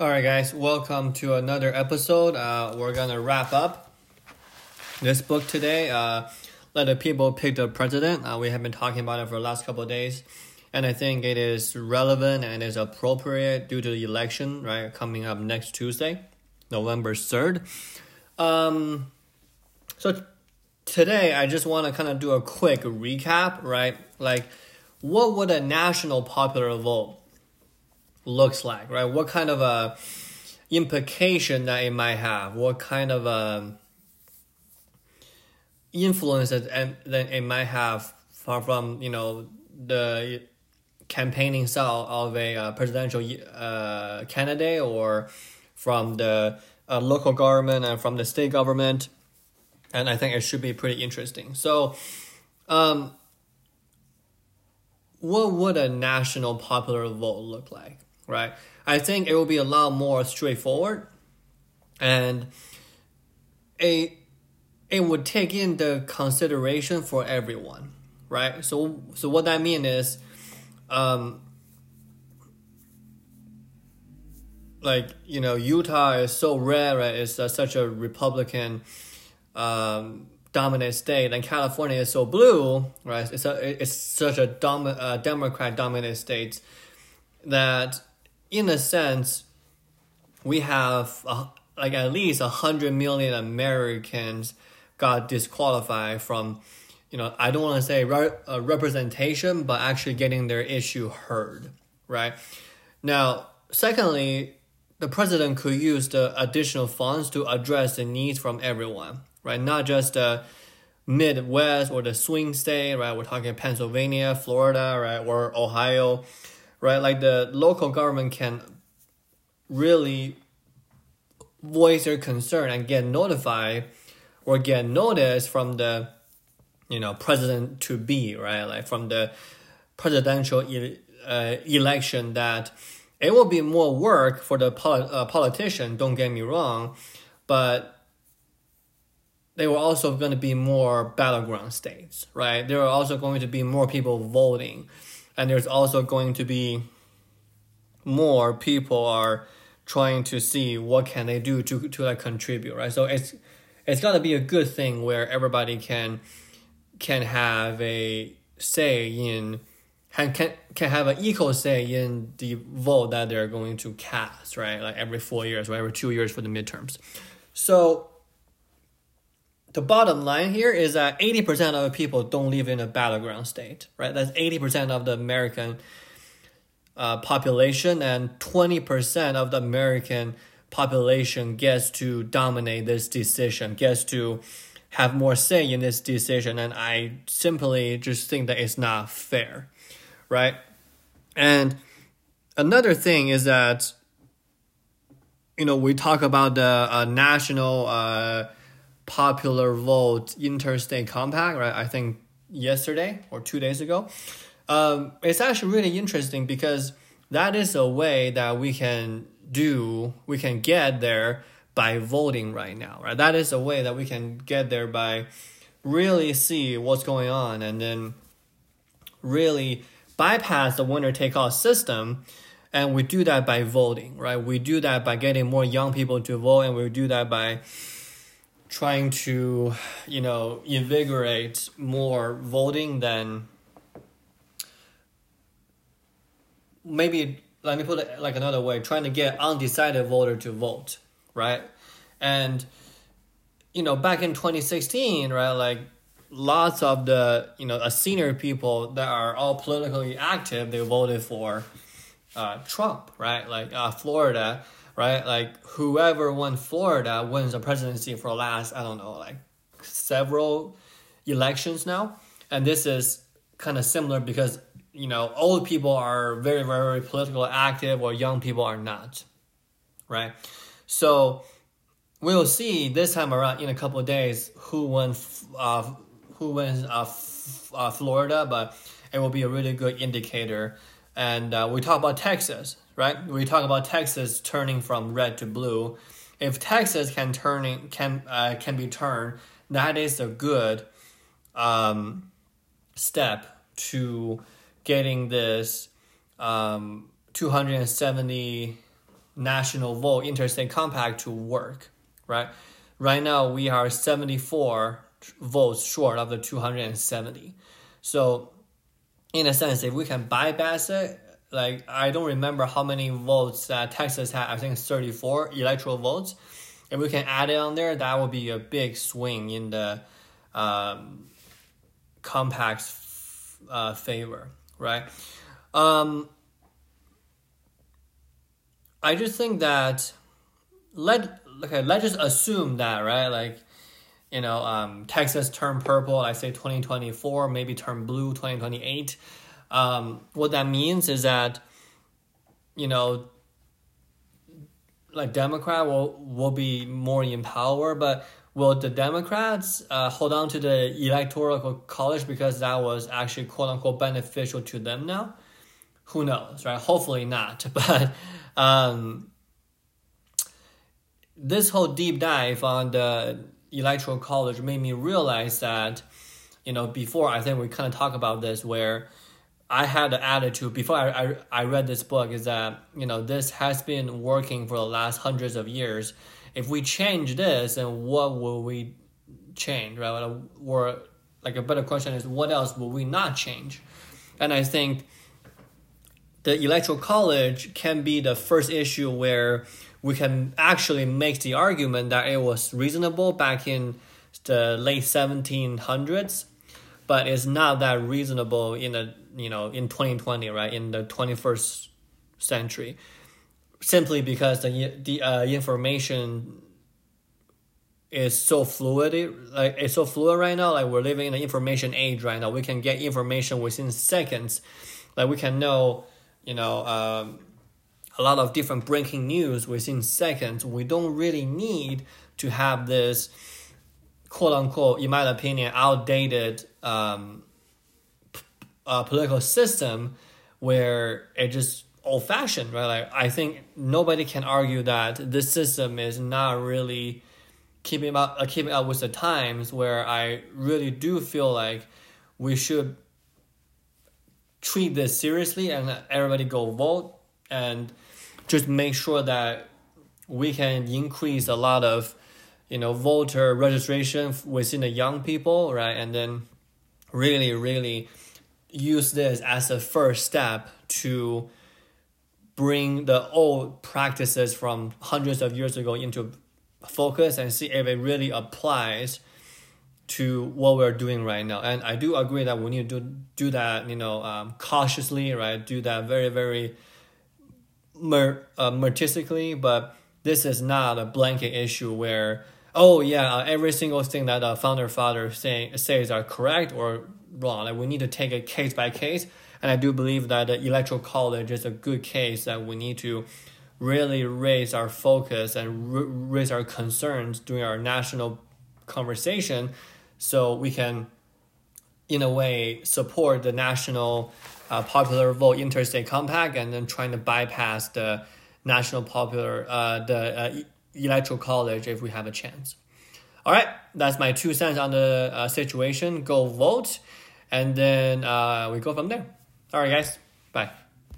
All right, guys, welcome to another episode. Uh, we're gonna wrap up this book today. Uh, Let the People Pick the President. Uh, we have been talking about it for the last couple of days, and I think it is relevant and is appropriate due to the election, right, coming up next Tuesday, November 3rd. Um, so today, I just want to kind of do a quick recap, right? Like, what would a national popular vote looks like, right? What kind of a implication that it might have? What kind of a influence that, that it might have far from you know the campaigning style of a uh, presidential uh, candidate or from the uh, local government and from the state government and i think it should be pretty interesting so um, what would a national popular vote look like right? I think it will be a lot more straightforward, and it it would take in the consideration for everyone, right? So so what I mean is, um, like you know Utah is so rare, right? It's uh, such a Republican. Um, dominant state and California is so blue, right? It's a it's such a dom- uh, Democrat dominant state that in a sense, we have like at least a hundred million Americans got disqualified from, you know, I don't want to say re- uh, representation, but actually getting their issue heard, right? Now, secondly, the president could use the additional funds to address the needs from everyone, right? Not just the Midwest or the swing state, right? We're talking Pennsylvania, Florida, right, or Ohio right? Like the local government can really voice their concern and get notified or get notice from the you know president to be right? Like from the presidential e- uh, election that it will be more work for the pol- uh, politician don't get me wrong but they were also going to be more battleground states right? There are also going to be more people voting and there's also going to be more people are trying to see what can they do to to like contribute right? So it's it's to be a good thing where everybody can can have a say in can can have an equal say in the vote that they're going to cast right? Like every four years or every two years for the midterms. So the bottom line here is that 80% of people don't live in a battleground state, right? That's 80% of the American uh, population, and 20% of the American population gets to dominate this decision, gets to have more say in this decision. And I simply just think that it's not fair, right? And another thing is that, you know, we talk about the uh, national. Uh, popular vote interstate compact, right? I think yesterday or two days ago. Um, it's actually really interesting because that is a way that we can do, we can get there by voting right now, right? That is a way that we can get there by really see what's going on and then really bypass the winner take all system and we do that by voting right we do that by getting more young people to vote and we do that by trying to, you know, invigorate more voting than maybe let me put it like another way, trying to get undecided voter to vote, right? And you know, back in 2016, right, like lots of the you know senior people that are all politically active, they voted for uh, Trump, right? Like uh, Florida right? Like whoever won Florida wins the presidency for the last, I don't know, like several elections now. And this is kind of similar because, you know, old people are very, very political active or young people are not, right? So we'll see this time around in a couple of days who won, uh, who wins uh, uh, Florida, but it will be a really good indicator. And uh, we talk about Texas right? We talk about Texas turning from red to blue. If Texas can turning can uh, can be turned, that is a good um, step to getting this um, 279 national vote interstate compact to work, right? Right now we are 74 votes short of the 270. So in a sense, if we can bypass it, like I don't remember how many votes Texas had. I think 34 electoral votes. If we can add it on there, that would be a big swing in the um, compact's uh, favor, right? Um, I just think that let okay, let's just assume that right, like you know, um, Texas turn purple. I say twenty twenty four, maybe turn blue twenty twenty eight. Um, what that means is that you know, like Democrat will will be more in power, but will the Democrats uh, hold on to the electoral college because that was actually quote unquote beneficial to them now? Who knows, right? Hopefully not, but um, this whole deep dive on the electoral college made me realize that, you know, before I think we kind of talk about this where I had the attitude before I, I, I read this book is that, you know, this has been working for the last hundreds of years. If we change this, then what will we change, right? Or like a better question is, what else will we not change? And I think the electoral college can be the first issue where we can actually make the argument that it was reasonable back in the late 1700s but it's not that reasonable in the you know in 2020 right? In the 21st century. Simply because the the uh, information is so fluid like it's so fluid right now like we're living in an information age right now. We can get information within seconds. Like we can know you know, um, a lot of different breaking news within seconds. We don't really need to have this quote unquote, in my opinion, outdated um, p- uh, political system where it just old fashioned, right? Like I think nobody can argue that this system is not really keeping up uh, keeping up with the times. Where I really do feel like we should treat this seriously and everybody go vote and just make sure that we can increase a lot of you know voter registration within the young people right and then really really use this as a first step to bring the old practices from hundreds of years ago into focus and see if it really applies to what we're doing right now. And I do agree that we need to do, that, you know, um, cautiously, right? Do that very, very mer- uh. But this is not a blanket issue where, oh yeah, uh, every single thing that the founder father say, says are correct or wrong. Like we need to take it case by case. And I do believe that the electoral college is a good case that we need to really raise our focus and r- raise our concerns during our national conversation so we can in a way support the national uh, popular vote interstate compact and then trying to bypass the national popular uh, the uh, electoral college if we have a chance. All right. That's my two cents on the uh, situation. Go vote. And then uh, we go from there. All right guys. Bye